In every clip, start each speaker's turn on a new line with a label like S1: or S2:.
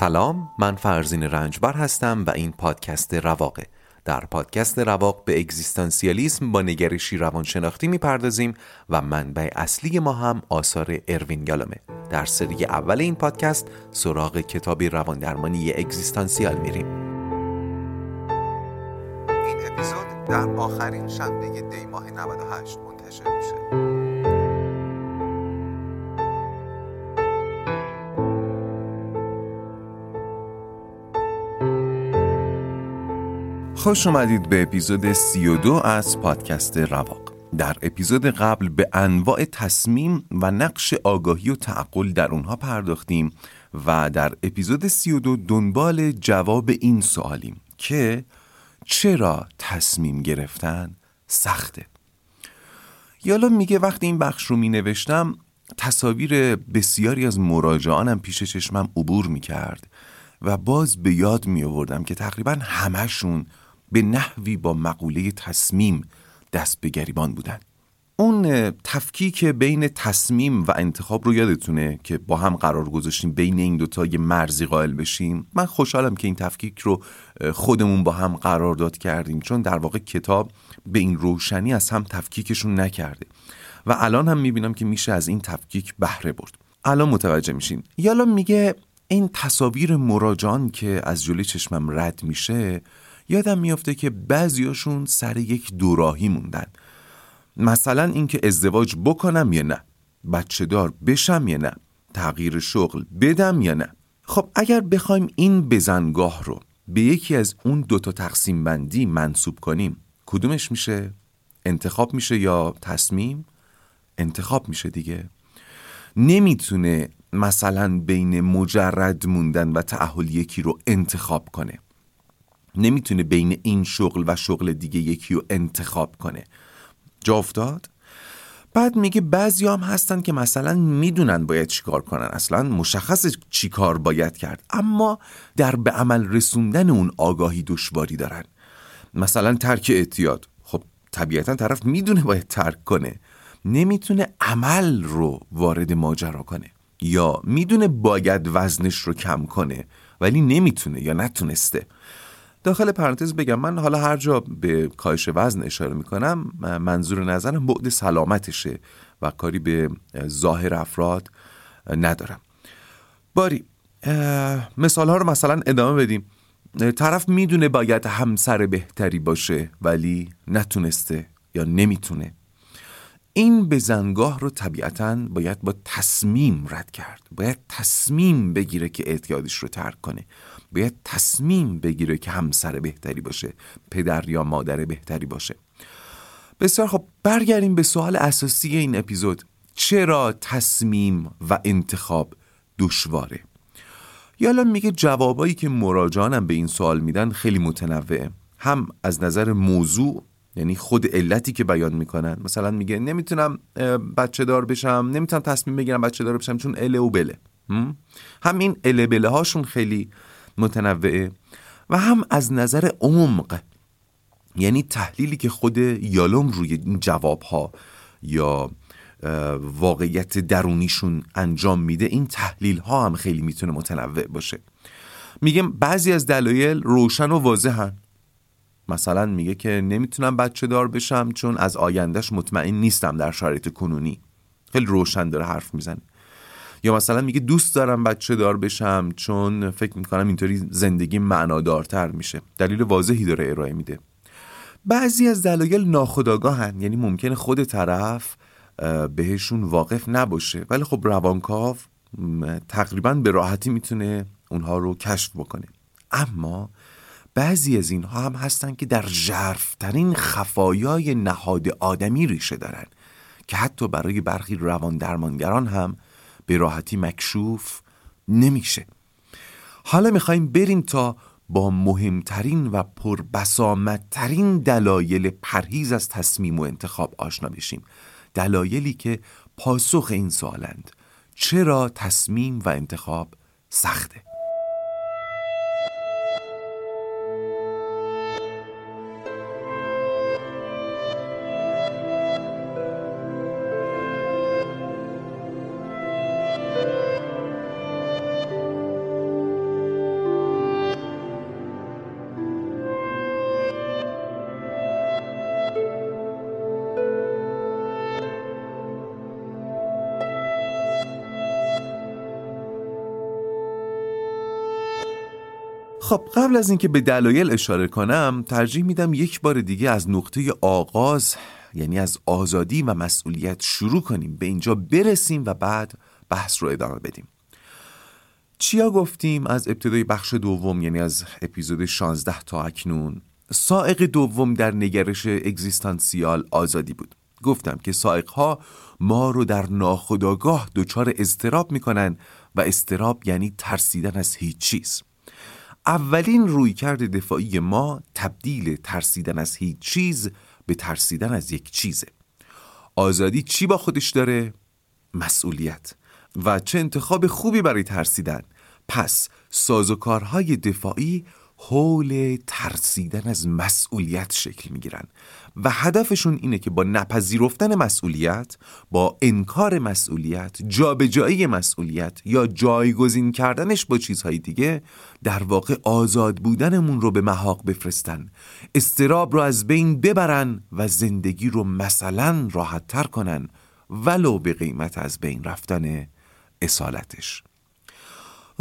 S1: سلام من فرزین رنجبر هستم و این پادکست رواقه. در پادکست رواق به اگزیستانسیالیسم با نگرشی روانشناختی می‌پردازیم و منبع اصلی ما هم آثار اروین یالومه در سری اول این پادکست سراغ کتابی رواندرمانی اگزیستانسیال میریم. این اپیزود در آخرین شنبه دی ماه 98 منتشر میشه. خوش اومدید به اپیزود 32 از پادکست رواق. در اپیزود قبل به انواع تصمیم و نقش آگاهی و تعقل در اونها پرداختیم و در اپیزود 32 دنبال جواب این سوالیم که چرا تصمیم گرفتن سخته؟ یالا میگه وقتی این بخش رو می نوشتم تصاویر بسیاری از مراجعانم پیش چشمم عبور می کرد و باز به یاد می آوردم که تقریبا همشون به نحوی با مقوله تصمیم دست به گریبان بودن. اون تفکیک بین تصمیم و انتخاب رو یادتونه که با هم قرار گذاشتیم بین این دوتا یه مرزی قائل بشیم؟ من خوشحالم که این تفکیک رو خودمون با هم قرار داد کردیم چون در واقع کتاب به این روشنی از هم تفکیکشون نکرده. و الان هم می‌بینم که میشه از این تفکیک بهره برد. الان متوجه میشین یالا میگه این تصاویر مراجعان که از جلوی چشمم رد میشه یادم میافته که بعضیاشون سر یک دوراهی موندن مثلا اینکه ازدواج بکنم یا نه بچه دار بشم یا نه تغییر شغل بدم یا نه خب اگر بخوایم این بزنگاه رو به یکی از اون دوتا تقسیم بندی منصوب کنیم کدومش میشه؟ انتخاب میشه یا تصمیم؟ انتخاب میشه دیگه نمی‌تونه مثلا بین مجرد موندن و تعهل یکی رو انتخاب کنه نمی‌تونه بین این شغل و شغل دیگه یکی رو انتخاب کنه. جا افتاد؟ بعد میگه بعضی هم هستن که مثلا می‌دونن باید چیکار کنن. اصلا مشخص چیکار باید کرد. اما در به عمل رسوندن اون آگاهی دشواری دارن. مثلا ترک اعتیاد. خب طبیعتا طرف می‌دونه باید ترک کنه. نمی‌تونه عمل رو وارد ماجرا کنه. یا می‌دونه باید وزنش رو کم کنه ولی نمی‌تونه یا نتونسته. داخل پرانتز بگم من حالا هر جا به کاهش وزن اشاره می‌کنم منظور نظرم بعد سلامتشه و کاری به ظاهر افراد ندارم. باری مثال ها رو مثلا ادامه بدیم. طرف می‌دونه باید همسر بهتری باشه ولی نتونسته یا نمی‌تونه. این بزنگاه رو طبیعتا باید با تصمیم رد کرد. باید تصمیم بگیره که اعتیادش رو ترک کنه. باید تصمیم بگیره که همسر بهتری باشه پدر یا مادر بهتری باشه. بسیار خب برگردیم به سوال اساسی این اپیزود. چرا تصمیم و انتخاب دشواره؟ یالا میگه جوابایی که مراجعانم به این سوال میدن خیلی متنوعه. هم از نظر موضوع یعنی خود علتی که بیان می‌کنن. مثلا میگه نمی‌تونم بچه دار بشم نمی‌تونم تصمیم بگیرم بچه دار بشم چون اله و بله. هم؟ این اله بله هاشون خیلی متنوعه و هم از نظر عمق یعنی تحلیلی که خود یالوم روی این جواب ها یا واقعیت درونیشون انجام میده این تحلیل ها هم خیلی می‌تونه متنوع باشه. میگم بعضی از دلایل روشن و واضحن. مثلا میگه که نمی‌تونم بچه دار بشم چون از آیندهش مطمئن نیستم در شرایط کنونی. خیلی روشن داره حرف می‌زنه. یا مثلا میگه دوست دارم بچه دار بشم چون فکر می‌کنم اینطوری زندگی معنادارتر میشه. دلیل واضحی داره ارائه میده. بعضی از دلایل ناخداگاهن یعنی ممکنه خود طرف بهشون واقف نباشه. ولی خب روانکاو تقریبا به راحتی می‌تونه اونها رو کشف بکنه. اما بعضی از اینها هم هستن که در ژرفترین خفایای نهاد آدمی ریشه دارن که حتی برای برخی روان درمانگران هم به راحتی مکشوف نمیشه. حالا می‌خوایم بریم تا با مهمترین و پربسامدترین دلایل پرهیز از تصمیم و انتخاب آشنا بشیم. دلایلی که پاسخ این سوالند. چرا تصمیم و انتخاب سخته؟ خب قبل از اینکه به دلایل اشاره کنم ترجیح میدم یک بار دیگه از نقطه آغاز یعنی از آزادی و مسئولیت شروع کنیم به اینجا برسیم و بعد بحث رو ادامه بدیم. چیا گفتیم از ابتدای بخش دوم یعنی از اپیزود 16 تا اکنون سائق دوم در نگرش اگزیستانسیال آزادی بود. گفتم که سائقها ما رو در ناخودآگاه دچار استراب می‌کنن و استراب یعنی ترسیدن از هیچ چیز. اولین رویکرد دفاعی ما تبدیل ترسیدن از هیچ چیز به ترسیدن از یک چیزه. آزادی چی با خودش داره؟ مسئولیت. و چه انتخاب خوبی برای ترسیدن. پس سازوکارهای دفاعی حول ترسیدن از مسئولیت شکل می‌گیرن و هدفشون اینه که با نپذیرفتن مسئولیت با انکار مسئولیت جابجایی مسئولیت یا جایگزین کردنش با چیزهای دیگه در واقع آزاد بودنمون رو به محاق بفرستن. استراب رو از بین ببرن و زندگی رو مثلا راحت تر کنن ولو به قیمت از بین رفتن اصالتش.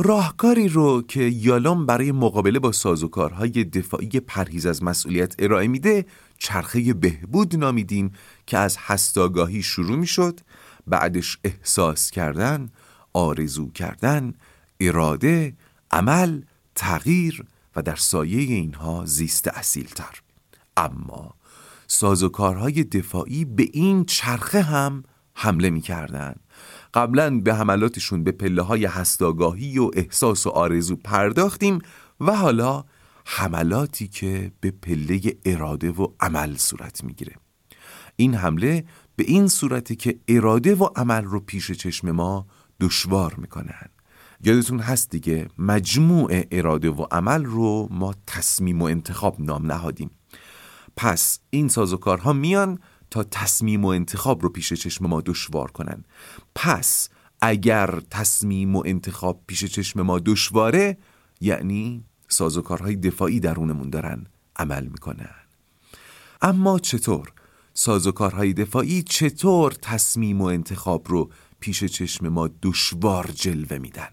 S1: راهکاری رو که یالوم برای مقابله با سازوکارهای دفاعی پرهیز از مسئولیت ارائه میده چرخه بهبود نامیدیم که از هستاگاهی شروع می‌شد بعدش احساس کردن آرزو کردن اراده عمل تغییر و در سایه اینها زیست اصیلتر. اما سازوکارهای دفاعی به این چرخه هم حمله می‌کردن قبلا به حملاتشون به پله های هستاگاهی و احساس و آرزو پرداختیم و حالا حملاتی که به پله اراده و عمل صورت می‌گیره. این حمله به این صورتی که اراده و عمل رو پیش چشم ما دشوار می‌کنن. یادتون هست دیگه مجموع اراده و عمل رو ما تصمیم و انتخاب نام نهادیم. پس این سازوکارها میان تا تصمیم و انتخاب رو پیش چشم ما دشوار کنن پس اگر تصمیم و انتخاب پیش چشم ما دشواره یعنی سازوکارهای دفاعی درونمون دارن عمل می‌کنن اما چطور؟ سازوکارهای دفاعی چطور تصمیم و انتخاب رو پیش چشم ما دشوار جلوه میدن؟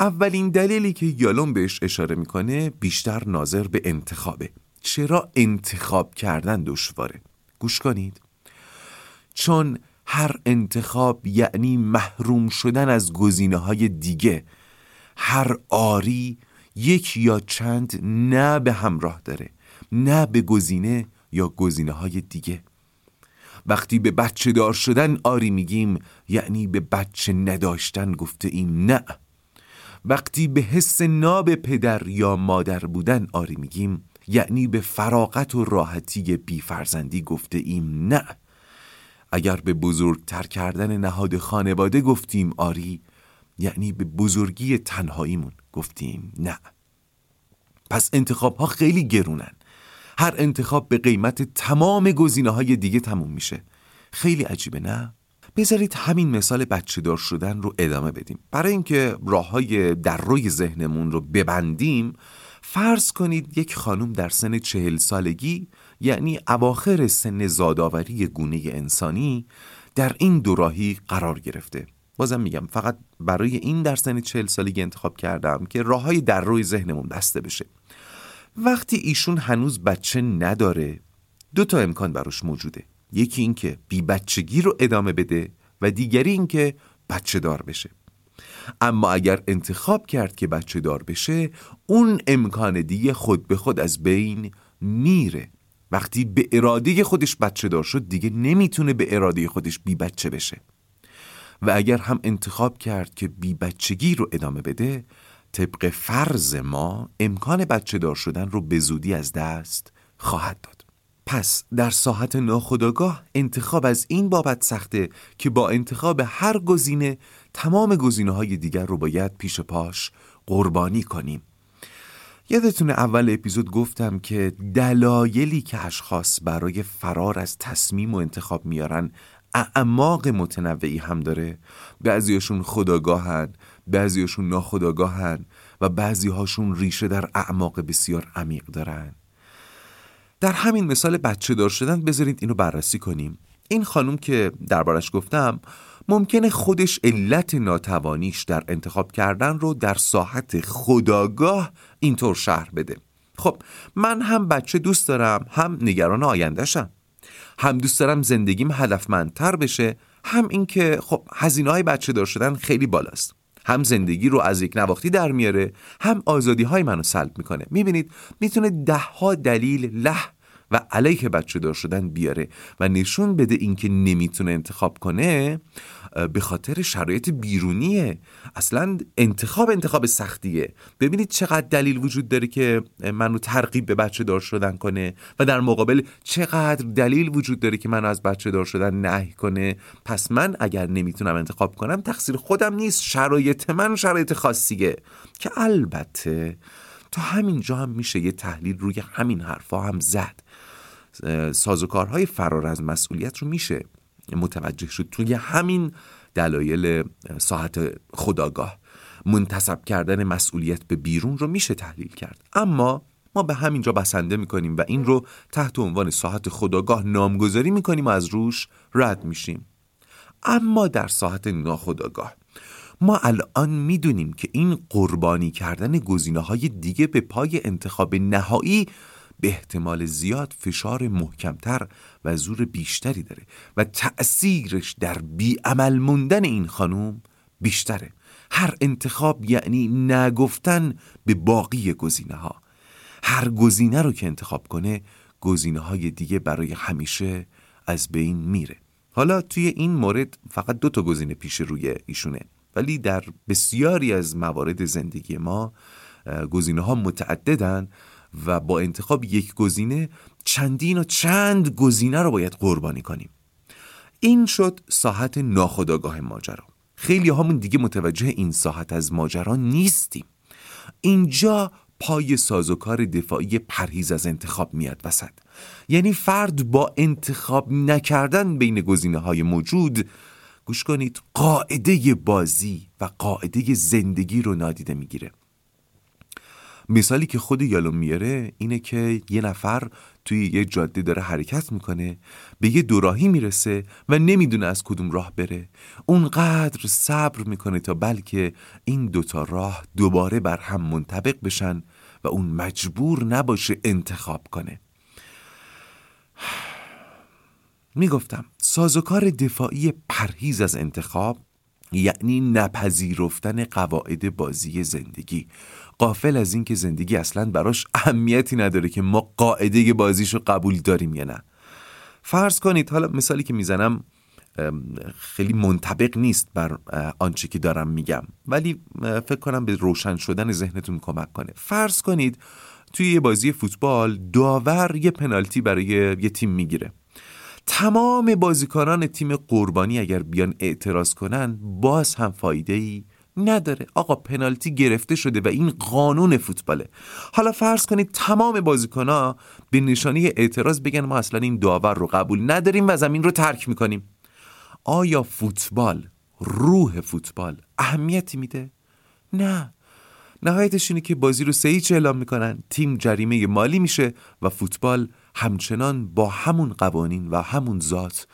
S1: اولین دلیلی که یالون بهش اشاره می‌کنه بیشتر ناظر به انتخابه چرا انتخاب کردن دشواره؟ گوش کنید. چون هر انتخاب یعنی محروم شدن از گزینه های دیگه هر آری یک یا چند نه به همراه داره نه به گزینه یا گزینه های دیگه. وقتی به بچه دار شدن آری میگیم یعنی به بچه نداشتن گفته ایم نه. وقتی به حس ناب پدر یا مادر بودن آری میگیم یعنی به فراغت و راحتی بیفرزندی گفته ایم نه. اگر به بزرگتر کردن نهاد خانواده گفتیم آری یعنی به بزرگی تنهاییمون گفتیم نه. پس انتخاب ها خیلی گرونن. هر انتخاب به قیمت تمام گزینه های دیگه تموم میشه. خیلی عجیبه نه؟ بذارید همین مثال بچه دار شدن رو ادامه بدیم. برای اینکه راه های در روی ذهنمون رو ببندیم فرض کنید یک خانم در سن چهل سالگی یعنی اواخر سن زادآوری گونه انسانی در این دوراهی قرار گرفته. بازم میگم فقط برای این در سن چهل سالگی انتخاب کردم که راه های در روی ذهنمون بسته بشه. وقتی ایشون هنوز بچه نداره دو تا امکان براش موجوده. یکی اینکه بی بچگی رو ادامه بده و دیگری اینکه بچه دار بشه. اما اگر انتخاب کرد که بچه دار بشه اون امکان دیگه خود به خود از بین میره. وقتی به اراده خودش بچه دار شد دیگه نمی‌تونه به اراده خودش بی بچه بشه. و اگر هم انتخاب کرد که بی بچگی رو ادامه بده طبق فرض ما امکان بچه دار شدن رو به زودی از دست خواهد داد. پس در ساحت ناخداگاه انتخاب از این بابت سخته که با انتخاب هر گزینه تمام گزینه های دیگر رو باید پیش پاش قربانی کنیم. یادتونه اول اپیزود گفتم که دلایلی که اشخاص برای فرار از تصمیم و انتخاب میارن اعماق متنوعی هم داره. بعضیاشون خداگاهن بعضیاشون ناخداگاهن و بعضیهاشون ریشه در اعماق بسیار عمیق دارن. در همین مثال بچه دار شدن بذارید اینو بررسی کنیم. این خانم که دربارش گفتم ممکنه خودش علت ناتوانیش در انتخاب کردن رو در ساحت خداگاه اینطور شهر بده. خب من هم بچه دوست دارم هم نگران آیندهشم. هم دوست دارم زندگیم هدفمندتر بشه هم اینکه خب هزینه های بچه دار شدن خیلی بالاست. هم زندگی رو از یک نواختی در میاره هم آزادی های منو سلب می‌کنه. می‌بینید می‌تونه ده ها دلیل له و علیه بچه دار شدن بیاره و نشون بده اینکه نمی‌تونه انتخاب کنه به خاطر شرایط بیرونیه. اصلا انتخاب انتخاب سختیه. ببینید چقدر دلیل وجود داره که منو ترغیب به بچه دار شدن کنه و در مقابل چقدر دلیل وجود داره که منو از بچه دار شدن نهی کنه. پس من اگر نمی‌تونم انتخاب کنم تقصیر خودم نیست. شرایط من شرایط خاصیه. که البته تا همین جا هم میشه یه تحلیل روی همین حرفا هم زد. سازوکارهای فرار از مسئولیت رو میشه متوجه شد توی همین دلایل ساعت خداگاه. منتصب کردن مسئولیت به بیرون رو میشه تحلیل کرد. اما ما به همین جا بسنده می‌کنیم و این رو تحت عنوان ساعت خداگاه نامگذاری می‌کنیم و از روش رد میشیم. اما در ساعت ناخداگاه ما الان می‌دونیم که این قربانی کردن گزینه های دیگه به پای انتخاب نهایی به احتمال زیاد فشار محکمتر و زور بیشتری داره و تأثیرش در بیعمل موندن این خانوم بیشتره. هر انتخاب یعنی نگفتن به باقی گزینه ها هر گزینه رو که انتخاب کنه گزینه های دیگه برای همیشه از بین میره. حالا توی این مورد فقط دو تا گزینه پیش روی ایشونه. ولی در بسیاری از موارد زندگی ما گزینه ها متعددن و با انتخاب یک گزینه چندین و چند گزینه رو باید قربانی کنیم. این شد ساحت ناخداگاه ماجرا. خیلی همون دیگه متوجه این ساحت از ماجرا نیستیم. اینجا پای سازوکار دفاعی پرهیز از انتخاب میاد وسط. یعنی فرد با انتخاب نکردن بین گزینه های موجود گوش کنید قاعده بازی و قاعده زندگی رو نادیده می‌گیره. مثالی که خود یالوم میاره اینه که یه نفر توی یه جاده داره حرکت می‌کنه به یه دوراهی می‌رسه و نمی‌دونه از کدوم راه بره. اونقدر صبر می‌کنه تا بلکه این دوتا راه دوباره بر هم منطبق بشن و اون مجبور نباشه انتخاب کنه. می‌گفتم سازوکار دفاعی پرهیز از انتخاب یعنی نپذیرفتن قواعد بازی زندگی. قافل از اینکه زندگی اصلا براش اهمیتی نداره که ما قاعده بازیشو قبول داریم یا نه. فرض کنید حالا مثالی که می‌زنم خیلی منطبق نیست بر آنچه که دارم میگم ولی فکر کنم به روشن شدن ذهنتون کمک کنه. فرض کنید توی یه بازی فوتبال داور یه پنالتی برای یه تیم می‌گیره. تمام بازیکنان تیم قربانی اگر بیان اعتراض کنن باز هم فایده ای نداره. آقا پنالتی گرفته شده و این قانون فوتباله. حالا فرض کنید تمام بازیکنها به نشانی اعتراض بگن ما اصلا این داور رو قبول نداریم و زمین رو ترک می‌کنیم. آیا فوتبال روح فوتبال اهمیتی میده؟ نه. نهایتش اینه که بازی رو سه اعلام می‌کنن. تیم جریمه مالی میشه و فوتبال همچنان با همون قوانین و همون ذات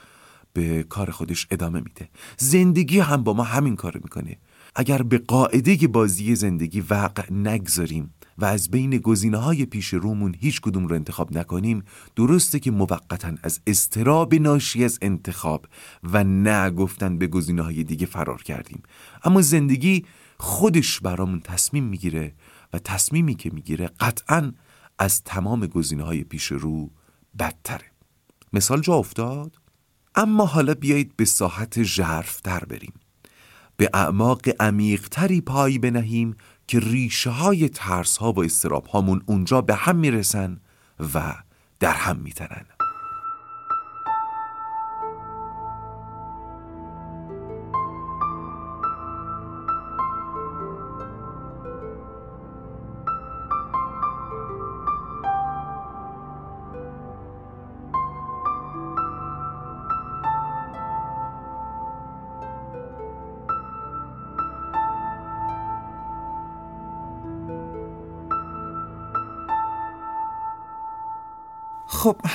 S1: به کار خودش ادامه میده. زندگی هم با ما همین کار می‌کنه. اگر به قاعده بازی زندگی وقع نگذاریم و از بین گزینه های پیش رومون هیچ کدوم رو انتخاب نکنیم درسته که موقتا از استراب ناشی از انتخاب و نگفتن به گزینه های دیگه فرار کردیم. اما زندگی خودش برامون تصمیم می‌گیره و تصمیمی که می‌گیره قطعا از تمام گزینه های پیش رو بدتره. مثال جا افتاد؟ اما حالا بیایید به ساحت ژرفتر بریم. به اعماق عمیقتری پای بنهیم که ریشه های ترس ها و استراب هامون اونجا به هم می‌رسن و در هم میتنن.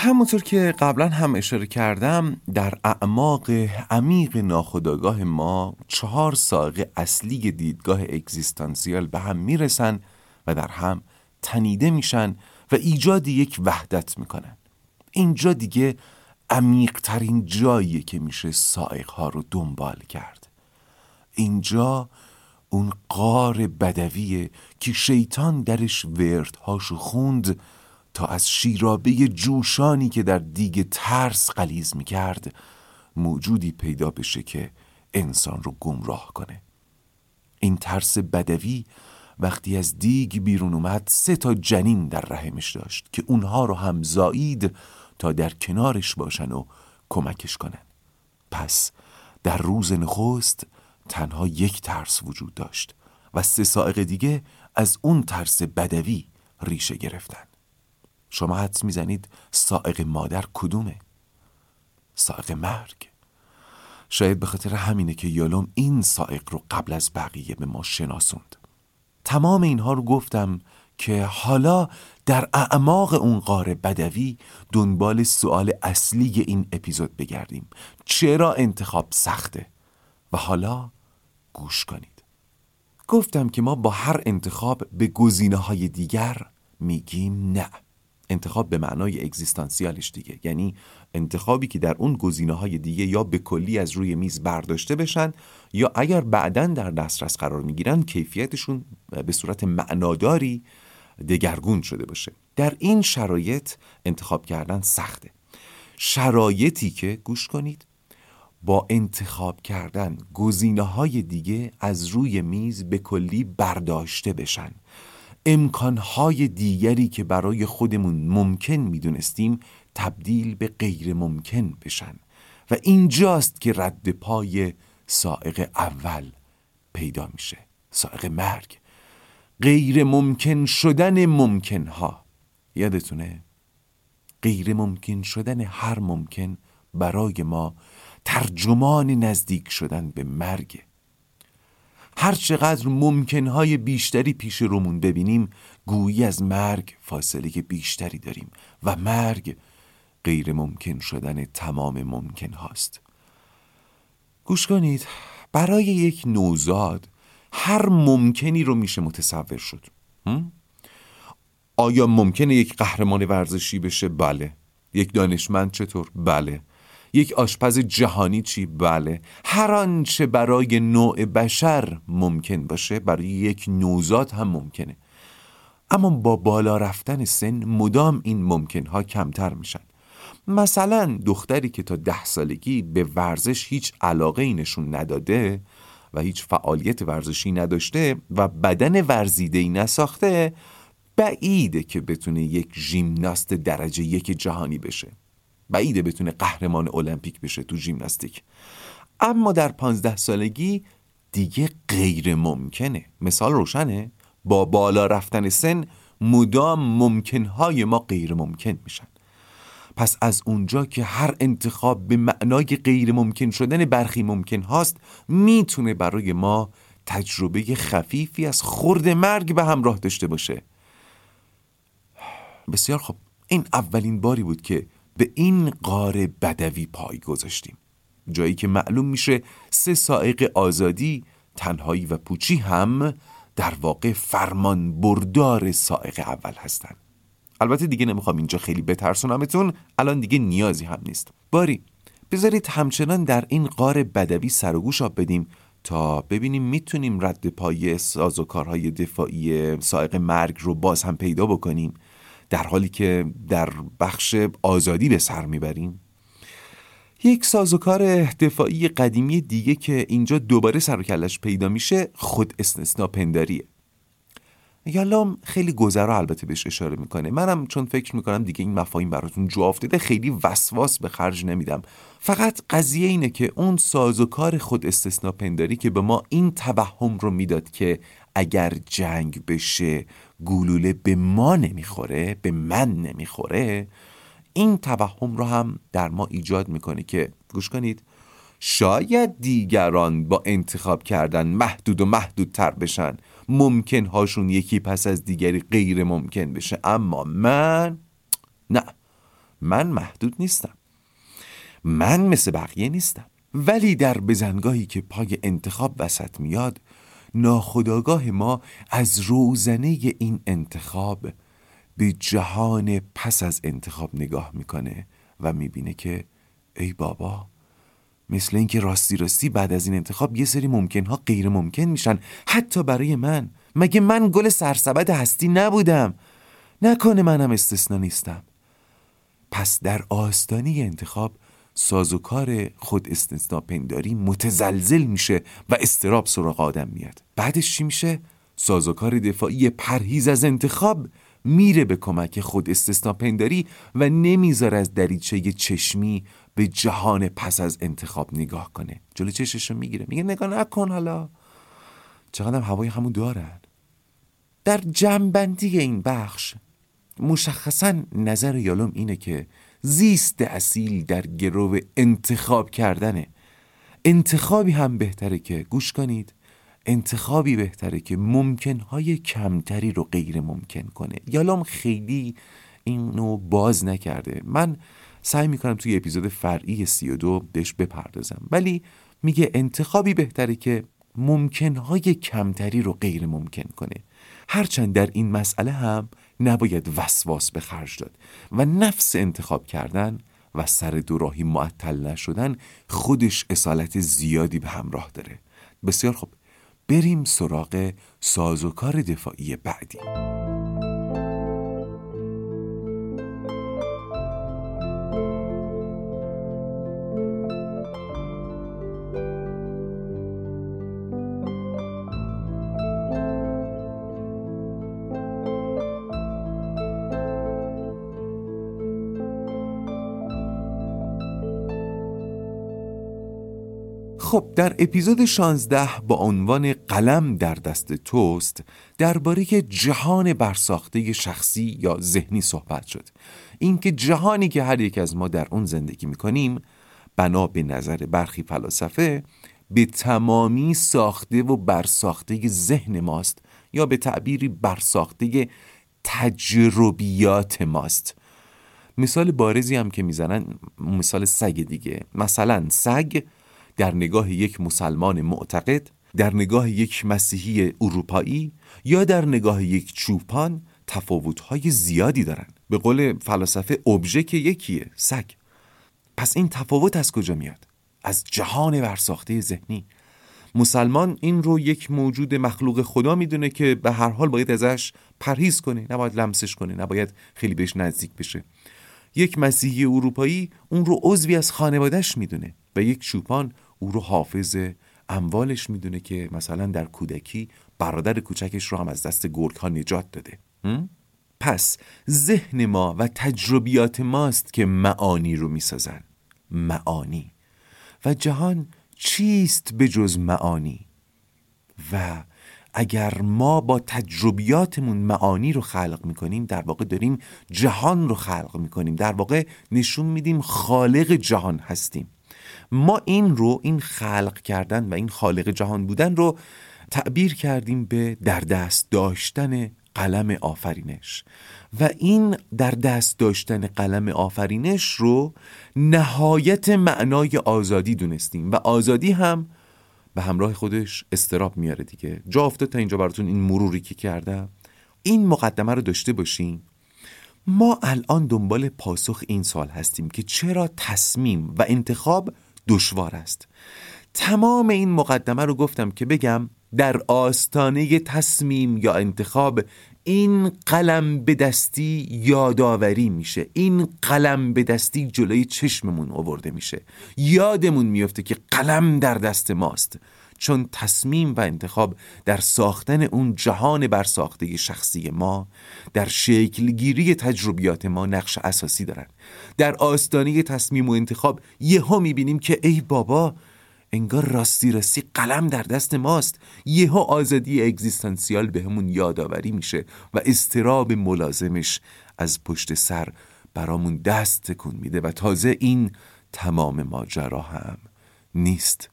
S1: همونطور که قبلا هم اشاره کردم در اعماق عمیق ناخودآگاه ما چهار ساقه اصلی دیدگاه اگزیستانسیال به هم می‌رسن و در هم تنیده میشن و ایجاد یک وحدت می‌کنن. اینجا دیگه عمیقترین جاییه که میشه ها رو دنبال کرد. اینجا اون قار بدویه که شیطان درش وردهاشو خوند تا از شیرابه جوشانی که در دیگ ترس قلیز می‌کرد موجودی پیدا بشه که انسان رو گمراه کنه. این ترس بدوی وقتی از دیگ بیرون اومد سه تا جنین در رحمش داشت که اونها رو هم زایید تا در کنارش باشن و کمکش کنن. پس در روز نخست تنها یک ترس وجود داشت و سه سائق دیگه از اون ترس بدوی ریشه گرفتن. شما حدس می‌زنید سائق مادر کدومه؟ سائق مرگ. شاید به خاطر همینه که یالوم این سائق رو قبل از بقیه به ما شناسوند. تمام اینها رو گفتم که حالا در اعماق اون قاره بدوی دنبال سوال اصلی این اپیزود بگردیم. چرا انتخاب سخته؟ و حالا گوش کنید. گفتم که ما با هر انتخاب به گزینه های دیگر میگیم نه. انتخاب به معنای اگزیستانسیالش دیگه. یعنی انتخابی که در اون گزینه های دیگه یا به کلی از روی میز برداشته بشن یا اگر بعدا در دسترس قرار می‌گیرن کیفیتشون به صورت معناداری دگرگون شده باشه. در این شرایط انتخاب کردن سخته. شرایطی که گوش کنید با انتخاب کردن گزینه های دیگه از روی میز به کلی برداشته بشن. امکانهای دیگری که برای خودمون ممکن می‌دونستیم تبدیل به غیر ممکن بشن. و اینجاست که رد پای سائق اول پیدا میشه سائق مرگ. غیر ممکن شدن ممکن ها یادتونه؟ غیر ممکن شدن هر ممکن برای ما ترجمان نزدیک شدن به مرگ. هر چقدر ممکنهای بیشتری پیش رومون ببینیم گویی از مرگ فاصله بیشتری داریم و مرگ غیر ممکن شدن تمام ممکن هاست گوش کنید برای یک نوزاد هر ممکنی رو میشه متصور شد. آیا ممکنه یک قهرمان ورزشی بشه؟ بله. یک دانشمند چطور؟ بله. یک آشپز جهانی چی؟ بله. هر آنچه برای نوع بشر ممکن باشه برای یک نوزاد هم ممکنه. اما با بالا رفتن سن مدام این ممکنها کمتر میشن. مثلا دختری که تا ده سالگی به ورزش هیچ علاقه ای نشون نداده و هیچ فعالیت ورزشی نداشته و بدن ورزیده ای نساخته بعیده که بتونه یک ژیمناست درجه یک جهانی بشه. بعیده بتونه قهرمان المپیک بشه تو ژیمناستیک اما در پانزده سالگی دیگه غیر ممکنه. مثال روشنه. با بالا رفتن سن مدام ممکنهای ما غیر ممکن میشن. پس از اونجا که هر انتخاب به معنای غیر ممکن شدن برخی ممکن هاست می‌تونه برای ما تجربه خفیفی از خورد مرگ به همراه داشته باشه. بسیار خب این اولین باری بود که به این قار بدوی پای گذاشتیم. جایی که معلوم میشه سه سائق آزادی تنهایی و پوچی هم در واقع فرمان بردار سائق اول هستن. البته دیگه نمی‌خوام اینجا خیلی بترسونمتون الان دیگه نیازی هم نیست. باری بذارید همچنان در این قار بدوی سر و گوش آب بدیم تا ببینیم می‌تونیم رد پای سازوکارهای دفاعی سائق مرگ رو باز هم پیدا بکنیم. در حالی که در بخش آزادی به سر می‌بریم یک سازوکار دفاعی قدیمی دیگه که اینجا دوباره سر و کلش پیدا میشه خود استثنا پنداریه. یالام خیلی گذرا البته بهش اشاره می‌کنه. منم چون فکر می‌کنم دیگه این مفاهیم براتون جو افتاده خیلی وسواس به خرج نمیدم. فقط قضیه اینه که اون سازوکار خود استثنا پنداری که به ما این توهم رو می‌داد که اگر جنگ بشه گلوله به ما نمی‌خوره به من نمی‌خوره این توهم رو هم در ما ایجاد می‌کنه که گوش کنید شاید دیگران با انتخاب کردن محدود و محدودتر بشن. ممکن هاشون یکی پس از دیگری غیر ممکن بشه. اما من نه من محدود نیستم. من مثل بقیه نیستم. ولی در بزنگاهی که پای انتخاب وسط میاد ناخداگاه ما از روزنه این انتخاب به جهان پس از انتخاب نگاه می‌کنه و می‌بینه که ای بابا مثل اینکه راستی راستی بعد از این انتخاب یه سری ممکنها غیر ممکن میشن. حتی برای من. مگه من گل سرسبد هستی نبودم؟ نکنه منم استثنا نیستم. پس در آستانی انتخاب سازوکار خود پنداری متزلزل میشه و استراب سراغ آدم میاد. بعدش چی میشه؟ سازوکار دفاعی پرهیز از انتخاب میره به کمک خود پنداری و نمی‌ذاره از دریچه چشمی به جهان پس از انتخاب نگاه کنه. جلو چشش رو می‌گیره. میگه نگاه نکن حالا. چقدر هوای همون دارن. در جنبندی این بخش مشخصا نظر یالوم اینه که زیست اصیل در گرو انتخاب کردنه. انتخابی هم بهتره که گوش کنید انتخابی بهتره که ممکنهای کمتری رو غیر ممکن کنه. یالام خیلی اینو باز نکرده. من سعی می‌کنم توی اپیزود فرعی سی و دو بهش بپردازم. ولی میگه انتخابی بهتره که ممکنهای کمتری رو غیر ممکن کنه. هرچند در این مسئله هم نباید وسواس به خرج داد و نفس انتخاب کردن و سر دوراهی معطل نشدن خودش اصالت زیادی به همراه داره. بسیار خوب. بریم سراغ سازوکار دفاعی بعدی. در اپیزود 16 با عنوان قلم در دست توست درباره جهان برساخته شخصی یا ذهنی صحبت شد. اینکه جهانی که هر یک از ما در اون زندگی می‌کنیم بنا به نظر برخی فلاسفه به تمامی ساخته و برساخته ذهن ماست یا به تعبیری برساخته تجربیات ماست. مثال بارزی هم که می‌زنن مثال سگ دیگه. مثلا سگ در نگاه یک مسلمان معتقد در نگاه یک مسیحی اروپایی یا در نگاه یک چوپان تفاوت‌های زیادی دارند. به قول فلاسفه ابژه که یکیه سگ. پس این تفاوت از کجا میاد؟ از جهان ورساخته ذهنی. مسلمان این رو یک موجود مخلوق خدا می‌دونه که به هر حال باید ازش پرهیز کنه نباید لمسش کنه نباید خیلی بهش نزدیک بشه. یک مسیحی اروپایی اون رو عضوی از خانوادهش می‌دونه. و یک چوپان او رو حافظ اموالش می‌دونه که مثلا در کودکی برادر کوچکش رو هم از دست گرگ ها نجات داده. پس ذهن ما و تجربیات ماست که معانی رو می‌سازن. معانی. و جهان چیست به جز معانی؟ و اگر ما با تجربیاتمون معانی رو خلق می‌کنیم در واقع داریم جهان رو خلق می‌کنیم. در واقع نشون میدیم خالق جهان هستیم. ما این رو این خلق کردن و این خالق جهان بودن رو تعبیر کردیم به در دست داشتن قلم آفرینش. و این در دست داشتن قلم آفرینش رو نهایت معنای آزادی دونستیم. و آزادی هم به همراه خودش استراب میاره دیگه. جا افتاد تا اینجا براتون این مروری که کردم. این مقدمه رو داشته باشیم ما الان دنبال پاسخ این سال هستیم که چرا تصمیم و انتخاب دشوار است. تمام این مقدمه رو گفتم که بگم در آستانه تصمیم یا انتخاب این قلم به دستی یادآوری میشه. این قلم به دستی جلوی چشممون آورده میشه. یادمون میفته که قلم در دست ماست. چون تصمیم و انتخاب در ساختن اون جهان برساخته شخصی ما در شکلگیری تجربیات ما نقش اساسی دارن. در آستانه تصمیم و انتخاب یهو می‌بینیم که ای بابا انگار راستی راستی قلم در دست ماست. یهو آزادی اگزیستانسیال بهمون یادآوری میشه و استراب ملازمش از پشت سر برامون دست تکون میده و تازه این تمام ماجرا هم نیست.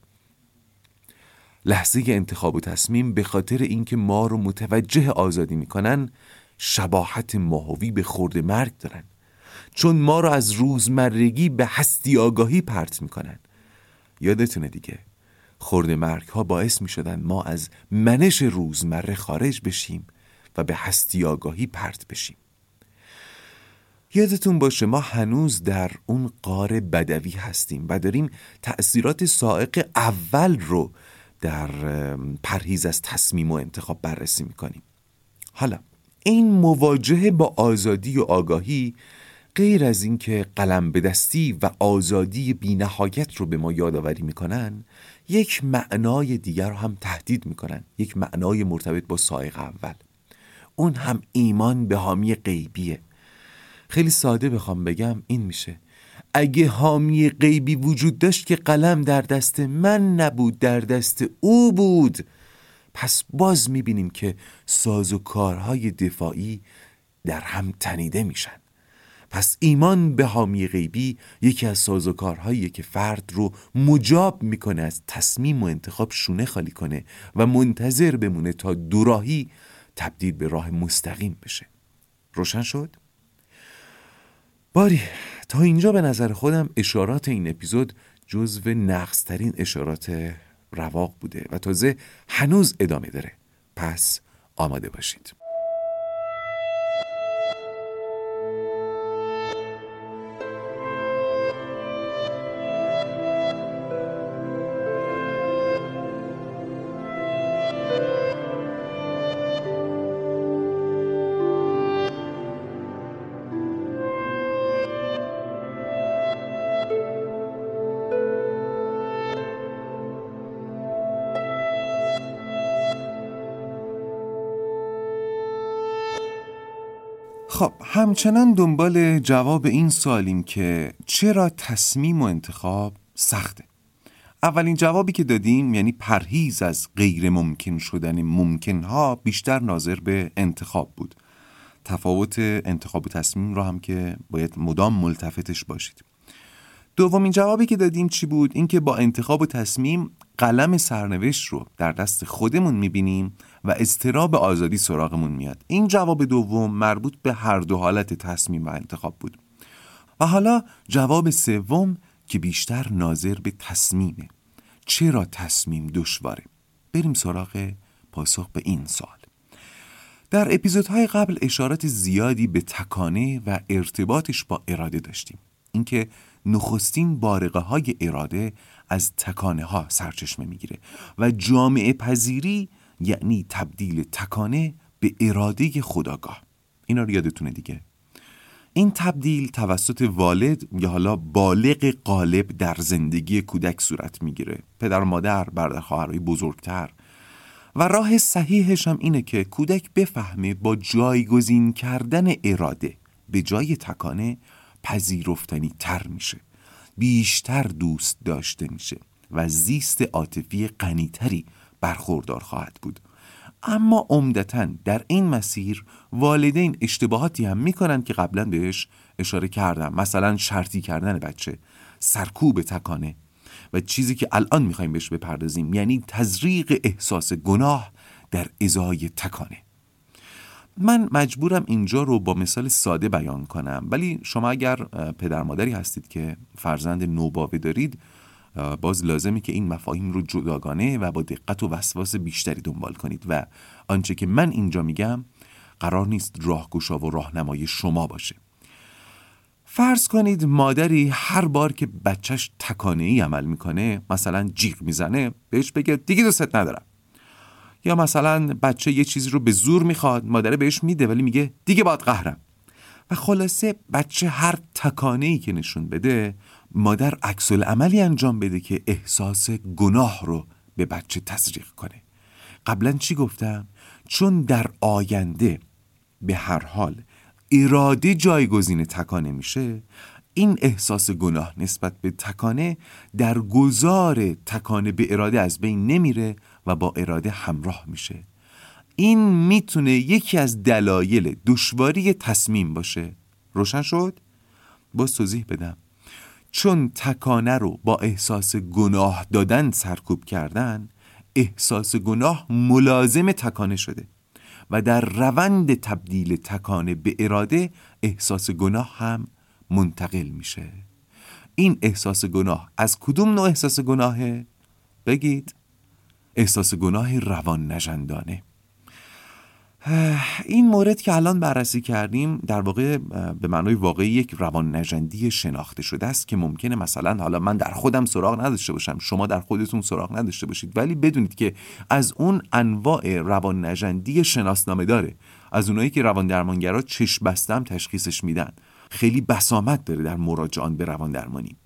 S1: لحظه انتخاب و تصمیم به خاطر اینکه ما رو متوجه آزادی می‌کنن شباهت ماهوی به خورد مرگ دارن. چون ما رو از روزمرگی به هستی آگاهی پرت می‌کنن. یادتونه دیگه خورده مرگ ها باعث می شدن ما از منش روزمره خارج بشیم و به هستی آگاهی پرت بشیم. یادتون باشه ما هنوز در اون قار بدوی هستیم و داریم تأثیرات سائق اول رو در پرهیز از تصمیم و انتخاب بررسی می‌کنیم. حالا این مواجهه با آزادی و آگاهی غیر از اینکه قلم به دستی و آزادی بینهایت رو به ما یادآوری می‌کنن یک معنای دیگر رو هم تهدید می‌کنن. یک معنای مرتبط با سایق اول. اون هم ایمان به حامی غیبیه. خیلی ساده بخوام بگم این میشه. اگه حامی غیبی وجود داشت که قلم در دست من نبود در دست او بود. پس باز می‌بینیم که ساز و کارهای دفاعی در هم تنیده میشن. پس ایمان به حامی غیبی یکی از سازوکارهایی که فرد رو مجاب می‌کنه از تصمیم و انتخاب شونه خالی کنه و منتظر بمونه تا دوراهی تبدیل به راه مستقیم بشه. روشن شد؟ باری تا اینجا به نظر خودم اشارات این اپیزود جزو نقصترین اشارات رواق بوده و تازه هنوز ادامه داره. پس آماده باشید. همچنان دنبال جواب این سوالیم که چرا تصمیم و انتخاب سخته؟ اولین جوابی که دادیم یعنی پرهیز از غیر ممکن شدن ممکنها بیشتر ناظر به انتخاب بود. تفاوت انتخاب و تصمیم را هم که باید مدام ملتفتش باشید. دومین جوابی که دادیم چی بود؟ اینکه با انتخاب و تصمیم قلم سرنوشت رو در دست خودمون می‌بینیم و استراب آزادی سراغمون میاد. این جواب دوم مربوط به هر دو حالت تصمیم و انتخاب بود. و حالا جواب سوم که بیشتر ناظر به تصمیمه. چرا تصمیم دشواره؟ بریم سراغ پاسخ به این سال در اپیزودهای قبل اشارات زیادی به تکانه و ارتباطش با اراده داشتیم. اینکه نخستین بارقه های اراده از تکانه ها سرچشمه می‌گیره و جامعه پذیری یعنی تبدیل تکانه به اراده خداگاه اینا رو یادتونه دیگه. این تبدیل توسط والد یا حالا بالغ قالب در زندگی کودک صورت می‌گیره. پدر مادر برادر خواهرای بزرگتر. و راه صحیحش هم اینه که کودک بفهمه با جایگزین کردن اراده به جای تکانه پذیرفتنی تر میشه. بیشتر دوست داشته میشه و زیست عاطفی غنیتری برخوردار خواهد بود. اما عمدتا در این مسیر والدین اشتباهاتی هم می‌کنن که قبلا بهش اشاره کردم. مثلا شرطی کردن بچه سرکوب تکانه و چیزی که الان می‌خوایم بهش بپردازیم یعنی تزریق احساس گناه در ازای تکانه. من مجبورم اینجا رو با مثال ساده بیان کنم. ولی شما اگر پدر مادری هستید که فرزند نوباوه دارید باز لازمی که این مفاهیم رو جداگانه و با دقت و وسواس بیشتری دنبال کنید و آنچه که من اینجا میگم قرار نیست راهگشا و راهنمای شما باشه. فرض کنید مادری هر بار که بچهش تکانه ای عمل می‌کنه مثلا جیغ می‌زنه بهش بگه دیگه دوستت ندارم. یا مثلا بچه یه چیزی رو به زور می‌خواد مادره بهش میده ولی میگه دیگه باید قهرم و خلاصه بچه هر تکانه ای که نشون بده مادر عکس عملی انجام بده که احساس گناه رو به بچه تزریق کنه قبلا چی گفتم؟ چون در آینده به هر حال اراده جایگزین تکانه میشه این احساس گناه نسبت به تکانه در گذار تکانه به اراده از بین نمیره و با اراده همراه میشه. این می‌تونه یکی از دلایل دشواری تصمیم باشه. روشن شد؟ باز توضیح بدم. چون تکانه رو با احساس گناه دادن سرکوب کردن احساس گناه ملازم تکانه شده و در روند تبدیل تکانه به اراده احساس گناه هم منتقل میشه. این احساس گناه از کدوم نوع احساس گناهه؟ بگید. احساس گناه روان نجندانه این مورد که الان بررسی کردیم در واقع به معنای واقعی یک روان نجندی شناخته شده است که ممکنه مثلا حالا من در خودم سراغ نداشته باشم شما در خودتون سراغ نداشته باشید ولی بدونید که از اون انواع روان نجندی شناسنامه داره. از اونایی که روان درمانگرا چشم بستم تشخیصش میدن. خیلی بسامت داره در مراجعان به روان درمانی.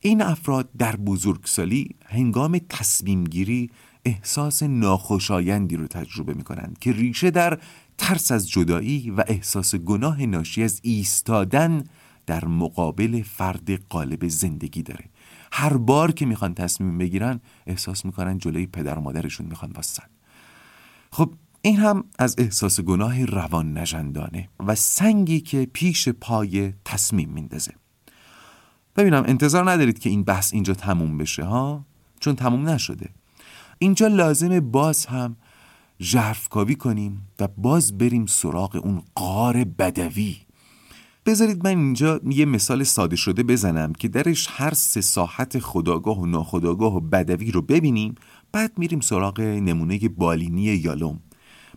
S1: این افراد در بزرگسالی هنگام تصمیم گیری احساس ناخوشایندی رو تجربه می کنند که ریشه در ترس از جدایی و احساس گناه ناشی از ایستادن در مقابل فرد قالب زندگی داره. هر بار که می‌خوان تصمیم بگیرن احساس می‌کنن جلوی پدر و مادرشون می‌خوان واسن خب این هم از احساس گناه روان نجندانه و سنگی که پیش پای تصمیم میندازه. ببینم انتظار ندارید که این بحث اینجا تموم بشه ها؟ چون تموم نشده. اینجا لازمه باز هم ژرفکاوی کنیم و باز بریم سراغ اون قار بدوی. بذارید من اینجا یه مثال ساده شده بزنم که درش هر سه ساحت خداگاه و ناخداگاه و بدوی رو ببینیم بعد میریم سراغ نمونه بالینی یالوم.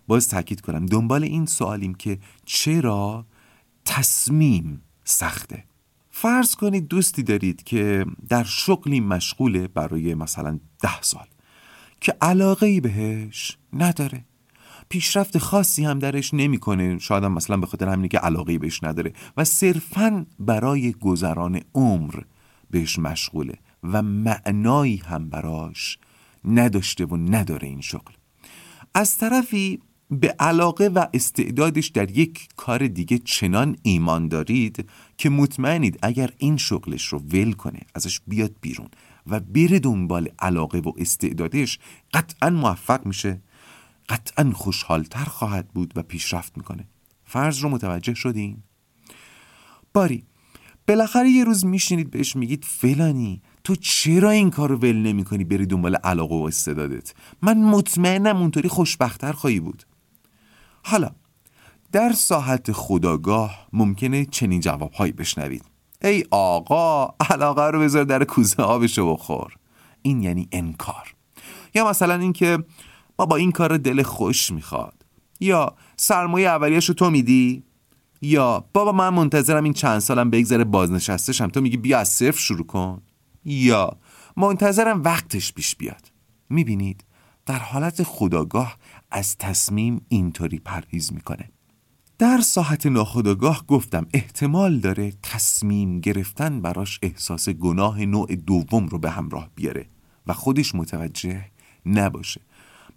S1: باز تاکید کنم دنبال این سوالیم که چرا تصمیم سخته. فرض کنید دوستی دارید که در شغلی مشغوله برای مثلا ده سال. که علاقه ای بهش نداره. پیشرفت خاصی هم درش نمی‌کنه. شاید هم مثلا به خاطر همینه که علاقه بهش نداره و صرفا برای گذران عمر بهش مشغوله و معنایی هم براش نداشته و نداره این شغل. از طرفی به علاقه و استعدادش در یک کار دیگه چنان ایمان دارید که مطمئنید اگر این شغلش رو ول کنه ازش بیاد بیرون. و بره دنبال علاقه و استعدادش قطعا موفق میشه قطعا خوشحالتر خواهد بود و پیشرفت می‌کنه. فرض رو متوجه شدین؟ باری بالاخره یه روز میشینید بهش میگید فلانی تو چرا این کار رو ول نمی کنی بری دنبال علاقه و استعدادت؟ من مطمئنم اونطوری خوشبختتر خواهی بود. حالا در ساحت خداگاه ممکنه چنین جوابهایی بشنوید. ای آقا علاقه رو بذار در کوزه آبشو بخور. این یعنی انکار. یا مثلا اینکه بابا این کار دل خوش می‌خواد. یا سرمایه اولیش رو تو میدی؟ یا بابا من منتظرم این چند سالم بگذره بازنشستشم تو میگی بیا از صفر شروع کن. یا منتظرم وقتش پیش بیاد. می‌بینید؟ در حالت خداگاه از تصمیم اینطوری پرهیز می‌کنه. در ساحت ناخداگاه گفتم احتمال داره تصمیم گرفتن براش احساس گناه نوع دوم رو به همراه بیاره و خودش متوجه نباشه.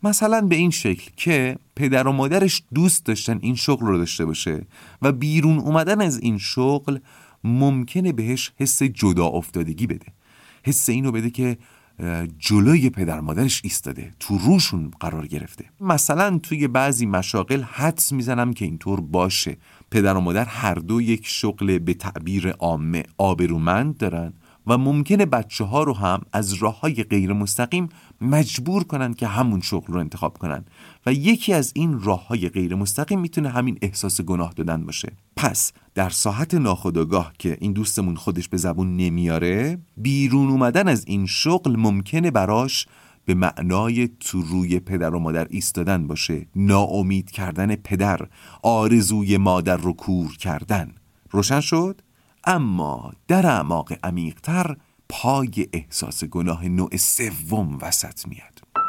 S1: مثلا به این شکل که پدر و مادرش دوست داشتن این شغل رو داشته باشه و بیرون اومدن از این شغل ممکنه بهش حس جدا افتادگی بده. حس اینو بده که جلوی پدر مادرش ایستاده. تو روشون قرار گرفته. مثلا توی بعضی مشاغل حدس می‌زنم که اینطور باشه. پدر و مادر هر دو یک شغل به تعبیر عامه آبرومند دارن و ممکنه بچه ها رو هم از راه های غیر مستقیم مجبور کنن که همون شغل رو انتخاب کنن. و یکی از این راه های غیر مستقیم می‌تونه همین احساس گناه دادن باشه. پس در ساحت ناخودآگاه که این دوستمون خودش به زبون نمیاره بیرون اومدن از این شغل ممکنه براش به معنای تو روی پدر و مادر ایستادن باشه. ناامید کردن پدر آرزوی مادر رو کور کردن. روشن شد؟ اما در اعماق عمیقتر پای احساس گناه نوع سوم وسط میاد.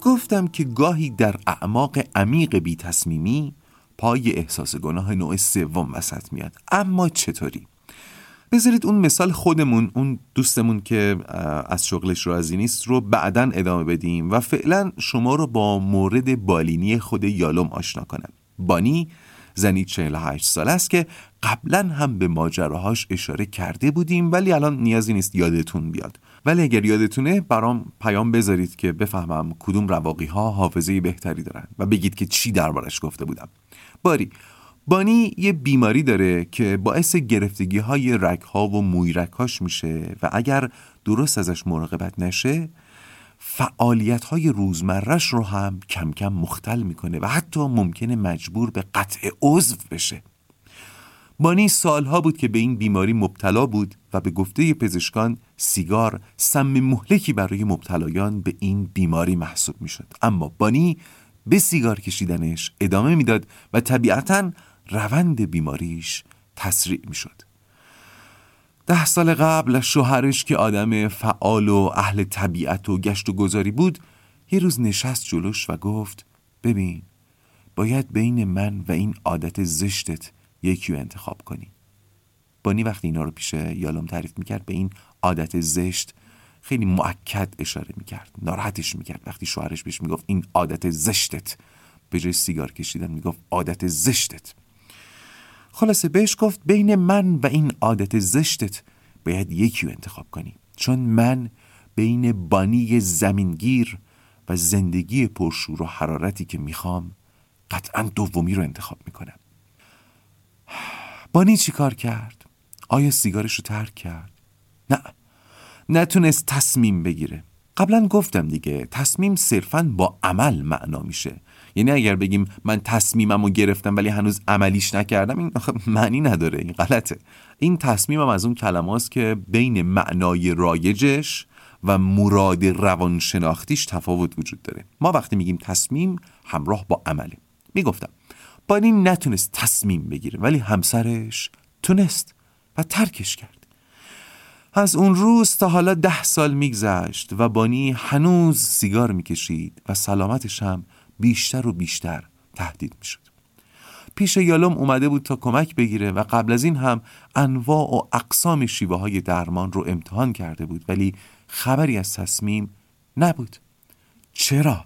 S1: گفتم که گاهی در اعماق عمیق بی تصمیمی پای احساس گناه نوع سوم وسط میاد. اما چطوری؟ بذارید اون مثال خودمون اون دوستمون که از شغلش راضی نیست رو بعدا ادامه بدیم و فعلا شما رو با مورد بالینی خود یالوم آشنا کنم. بانی زنی 48 سال است که قبلا هم به ماجراهاش اشاره کرده بودیم ولی الان نیازی نیست یادتون بیاد. ولی اگر یادتونه برام پیام بذارید که بفهمم کدوم رواقی ها حافظه بهتری دارن و بگید که چی دربارش گفته بودم. باری بانی یه بیماری داره که باعث گرفتگی های رگ ها و موی هاش میشه و اگر درست ازش مراقبت نشه فعالیت های روزمرش رو هم کم کم مختل می‌کنه و حتی ممکنه مجبور به قطع عضو بشه. بانی سالها بود که به این بیماری مبتلا بود و به گفته پزشکان سیگار سم مهلکی برای مبتلایان به این بیماری محسوب می‌شد. اما بانی به سیگار کشیدنش ادامه می‌داد و طبیعتا روند بیماریش تسریع می‌شد. ده سال قبل شوهرش که آدم فعال و اهل طبیعت و گشت و گذاری بود یه روز نشست جلوش و گفت ببین باید بین من و این عادت زشتت یکی رو انتخاب کنی. بانی وقتی اینا رو پیش یالوم تعریف می‌کرد به این عادت زشت خیلی معکد اشاره می‌کرد ناراحتش می‌کرد وقتی شوهرش بهش می‌گفت این عادت زشتت به جای سیگار کشیدن می‌گفت عادت زشتت خلاصه بهش گفت بین من و این عادت زشتت باید یکی رو انتخاب کنی چون من بین بانی زمینگیر و زندگی پرشور و حرارتی که می‌خوام قطعا دومی رو انتخاب می‌کنم بانی چی کار کرد؟ آیا سیگارش رو ترک کرد؟ نه. نتونست تصمیم بگیره. قبلا گفتم دیگه تصمیم صرفا با عمل معنا میشه. یعنی اگر بگیم من تصمیمم رو گرفتم ولی هنوز عملیش نکردم این معنی نداره این غلطه. این تصمیمم از اون کلماست که بین معنای رایجش و مراد روانشناختیش تفاوت وجود داره. ما وقتی میگیم تصمیم همراه با عمله. می‌گفتم بانی نتونست تصمیم بگیره ولی همسرش تونست و ترکش کرد. از اون روز تا حالا ده سال میگذشت و بانی هنوز سیگار می‌کشید و سلامتش هم بیشتر و بیشتر تهدید می‌شد. پیش یالوم اومده بود تا کمک بگیره و قبل از این هم انواع و اقسام شیوه های درمان رو امتحان کرده بود ولی خبری از تصمیم نبود. چرا؟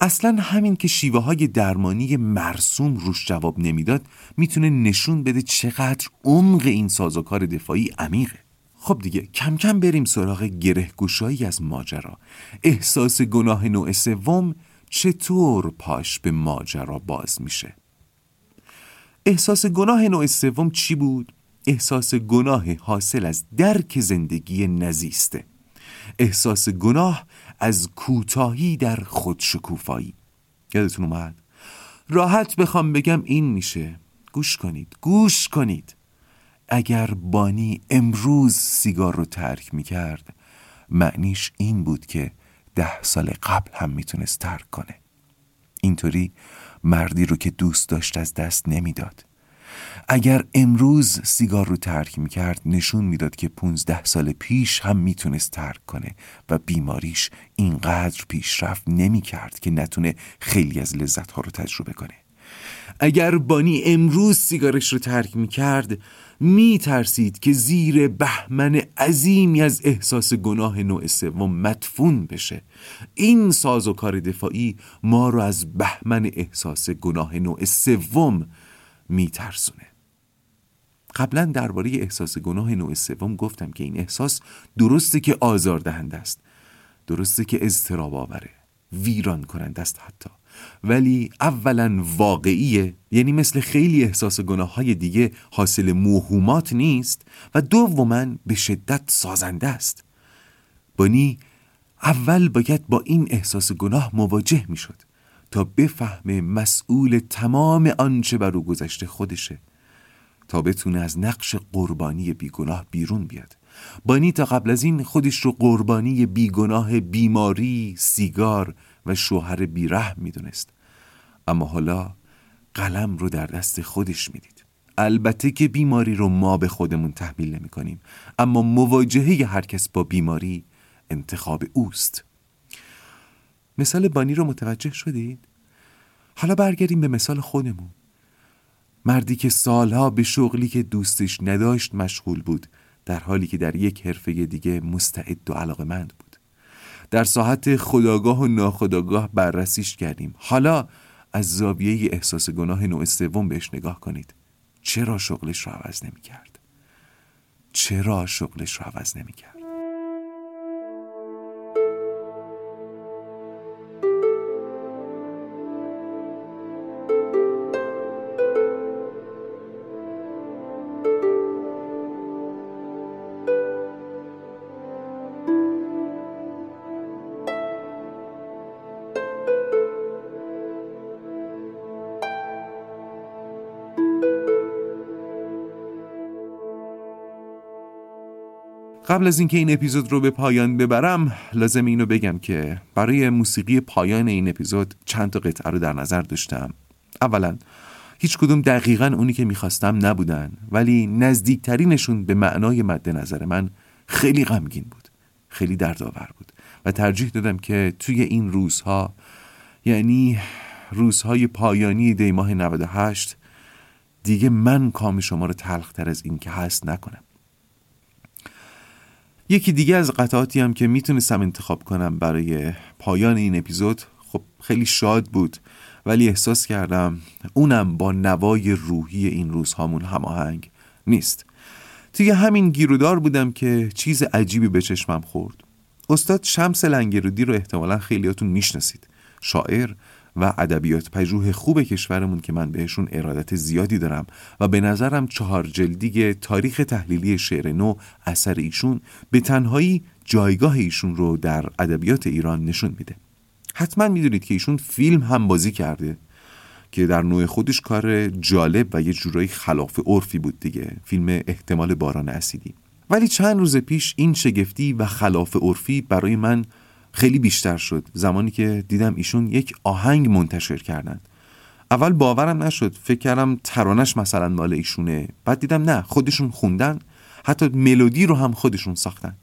S1: اصلا همین که شیوه های درمانی مرسوم روش جواب نمی‌داد می‌تونه نشون بده چقدر عمق این سازوکار دفاعی عمیقه. خب دیگه کم کم بریم سراغ گره گشایی از ماجرا. احساس گناه نوع سوم چطور پاش به ماجرا باز میشه؟ احساس گناه نوع سوم چی بود؟ احساس گناه حاصل از درک زندگی نزیسته. احساس گناه از کوتاهی در خودشکوفایی. یادتون اومد؟ راحت بخوام بگم این میشه. گوش کنید گوش کنید. اگر بانی امروز سیگار رو ترک می‌کرد معنیش این بود که ده سال قبل هم می‌تونست ترک کنه. اینطوری مردی رو که دوست داشت از دست نمی‌داد. اگر امروز سیگار رو ترک می‌کرد نشون می‌داد که 15 سال پیش هم می‌تونست ترک کنه و بیماریش اینقدر پیشرفت نمی‌کرد که نتونه خیلی از لذت ها رو تجربه کنه. اگر بانی امروز سیگارش رو ترک می‌کرد می ترسید که زیر بهمن عظیمی از احساس گناه نوع سوم مدفون بشه. این ساز و کار دفاعی ما رو از بهمن احساس گناه نوع سوم می ترسونه قبلا درباره احساس گناه نوع سوم گفتم که این احساس درسته که آزاردهنده است. درسته که اضطراب آوره. ویران کننده است حتی. ولی اولا واقعیه. یعنی مثل خیلی احساس گناه های دیگه حاصل موهومات نیست و دوما به شدت سازنده است. بانی اول باید با این احساس گناه مواجه می شد تا بفهمه مسئول تمام آنچه بر او گذشته خودشه تا بتونه از نقش قربانی بیگناه بیرون بیاد. بانی تا قبل از این خودش رو قربانی بیگناه بیماری، سیگار و شوهر بیره می‌دونست. اما حالا قلم رو در دست خودش می‌دید. البته که بیماری رو ما به خودمون تحمیل نمی کنیم اما مواجهه هر کس با بیماری انتخاب اوست. مثال بانی رو متوجه شدید؟ حالا برگردیم به مثال خودمون. مردی که سالها به شغلی که دوستش نداشت مشغول بود در حالی که در یک حرفه دیگه مستعد و علاقمند بود. در ساحت خداگاه و ناخداگاه بررسیش کردیم حالا از زاویه احساس گناه نوع سوم بهش نگاه کنید چرا شغلش رو عوض نمی کرد؟ چرا شغلش رو عوض نمی کرد؟ قبل از اینکه این اپیزود رو به پایان ببرم لازم اینو بگم که برای موسیقی پایان این اپیزود چند تا قطعه رو در نظر داشتم. اولا هیچ کدوم دقیقا اونی که می‌خواستم نبودن ولی نزدیکترینشون به معنای مد نظر من خیلی غمگین بود خیلی دردآور بود و ترجیح دادم که توی این روزها یعنی روزهای پایانی دی ماه 98 دیگه من کام شما رو تلختر از این که هست نکنم. یکی دیگه از قطعاتی هم که می‌تونستم انتخاب کنم برای پایان این اپیزود خب خیلی شاد بود ولی احساس کردم اونم با نوای روحی این روزهامون هماهنگ نیست. توی همین گیرودار بودم که چیز عجیبی به چشمم خورد. استاد شمس لنگرودی رو احتمالا خیلیاتون می‌شناسید. شاعر و ادبیات پژوه خوب کشورمون که من بهشون ارادت زیادی دارم و به نظرم چهار جلدی تاریخ تحلیلی شعر نو اثر ایشون به تنهایی جایگاه ایشون رو در ادبیات ایران نشون میده. حتما می‌دونید که ایشون فیلم هم بازی کرده که در نوع خودش کار جالب و یه جورایی خلاف عرفی بود دیگه. فیلم احتمال باران اسیدی. ولی چند روز پیش این شگفتی و خلاف عرفی برای من خیلی بیشتر شد. زمانی که دیدم ایشون یک آهنگ منتشر کردن اول باورم نشد. فکر کردم ترانش مثلا مال ایشونه. بعد دیدم نه خودشون خوندن. حتی ملودی رو هم خودشون ساختن.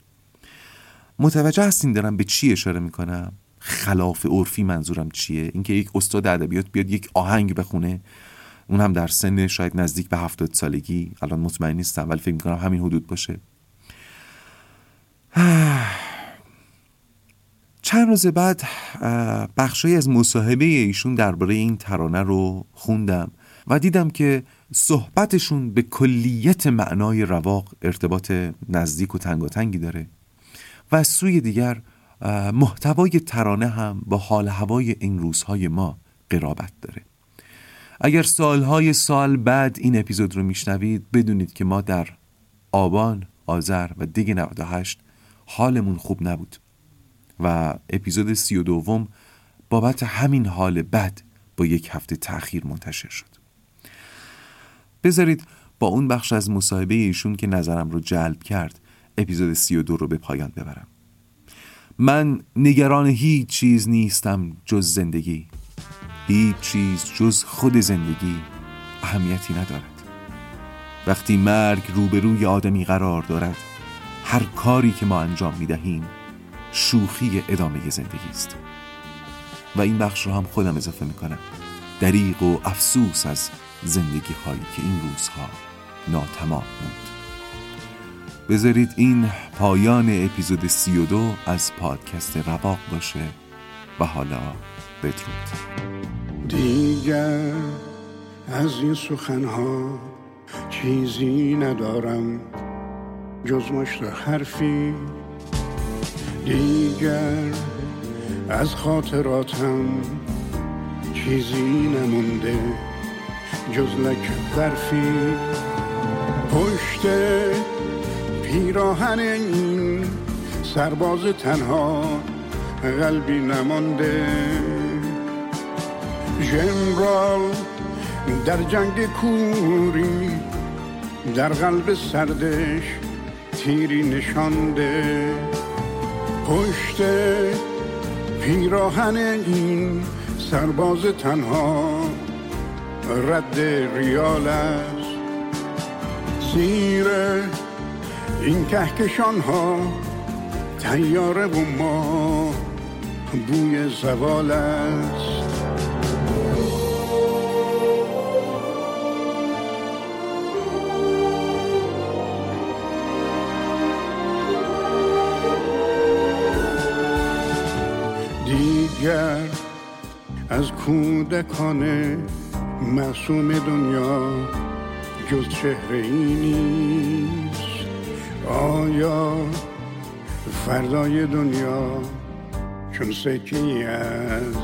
S1: متوجه هستین دارم به چی اشاره می‌کنم؟ خلاف عرفی منظورم چیه؟ اینکه یک استاد ادبیات بیاد یک آهنگ بخونه. اون هم در سن شاید نزدیک به هفتاد سالگی. الان مطمئن نیستم ولی فکر می‌کنم همین حدود باشه. چند روز بعد بخشی از مصاحبه ایشون درباره این ترانه رو خوندم و دیدم که صحبتشون به کلیت معنای رواق ارتباط نزدیک و تنگاتنگی داره و از سوی دیگر محتوای ترانه هم با حال هوای این روزهای ما قرابت داره. اگر سالهای سال بعد این اپیزود رو میشنوید بدونید که ما در آبان، آذر و دیگه 98 حالمون خوب نبود. و اپیزود سی و دوم بابت همین حال بد با یک هفته تأخیر منتشر شد. بذارید با اون بخش از مصاحبه ایشون که نظرم رو جلب کرد اپیزود سی و دو رو به پایان ببرم. من نگران هیچ چیز نیستم جز زندگی. هیچ چیز جز خود زندگی اهمیتی ندارد. وقتی مرگ روبروی آدمی قرار دارد هر کاری که ما انجام می دهیم شوخی ادامه زندگی است. و این بخش رو هم خودم اضافه می‌کنم. دریق و افسوس از زندگی هایی که این روزها ناتمام بود. بذارید این پایان اپیزود سی و دو از پادکست رواق باشه و حالا بدرود.
S2: دیگر از این سخنها چیزی ندارم جز مشت حرفی دیگر از خاطراتم چیزی نمونده جز لک برفی پشت پیراهن این سرباز تنها قلبی نمانده. جنرال در جنگ کوری در قلب سردش تیری نشانده. پشت پیراهن این سرباز تنها رد ریال است. زیر این کهکشان ها تیاره و ما بوی زوال است. از کودکان معصوم دنیا جز چهره ای نیست. آیا فردای دنیا چون سکی از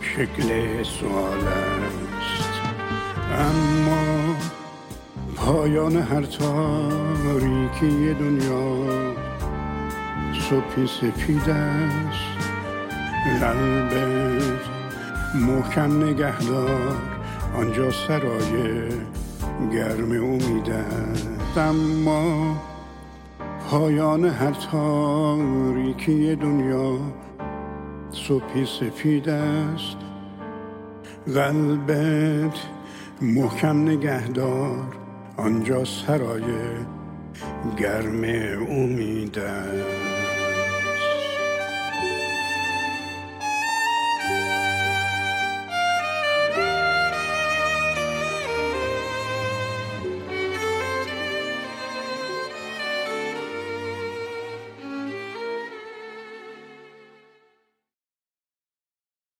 S2: شکل سوال است؟ اما پایان هر تاریکی دنیا صبحی سپید است. قلبت محکم نگهدار آنجا سرای گرم امید اما پایان هر تاریکی دنیا صبحی سفید است. قلبت محکم نگهدار آنجا سرای گرم امید است.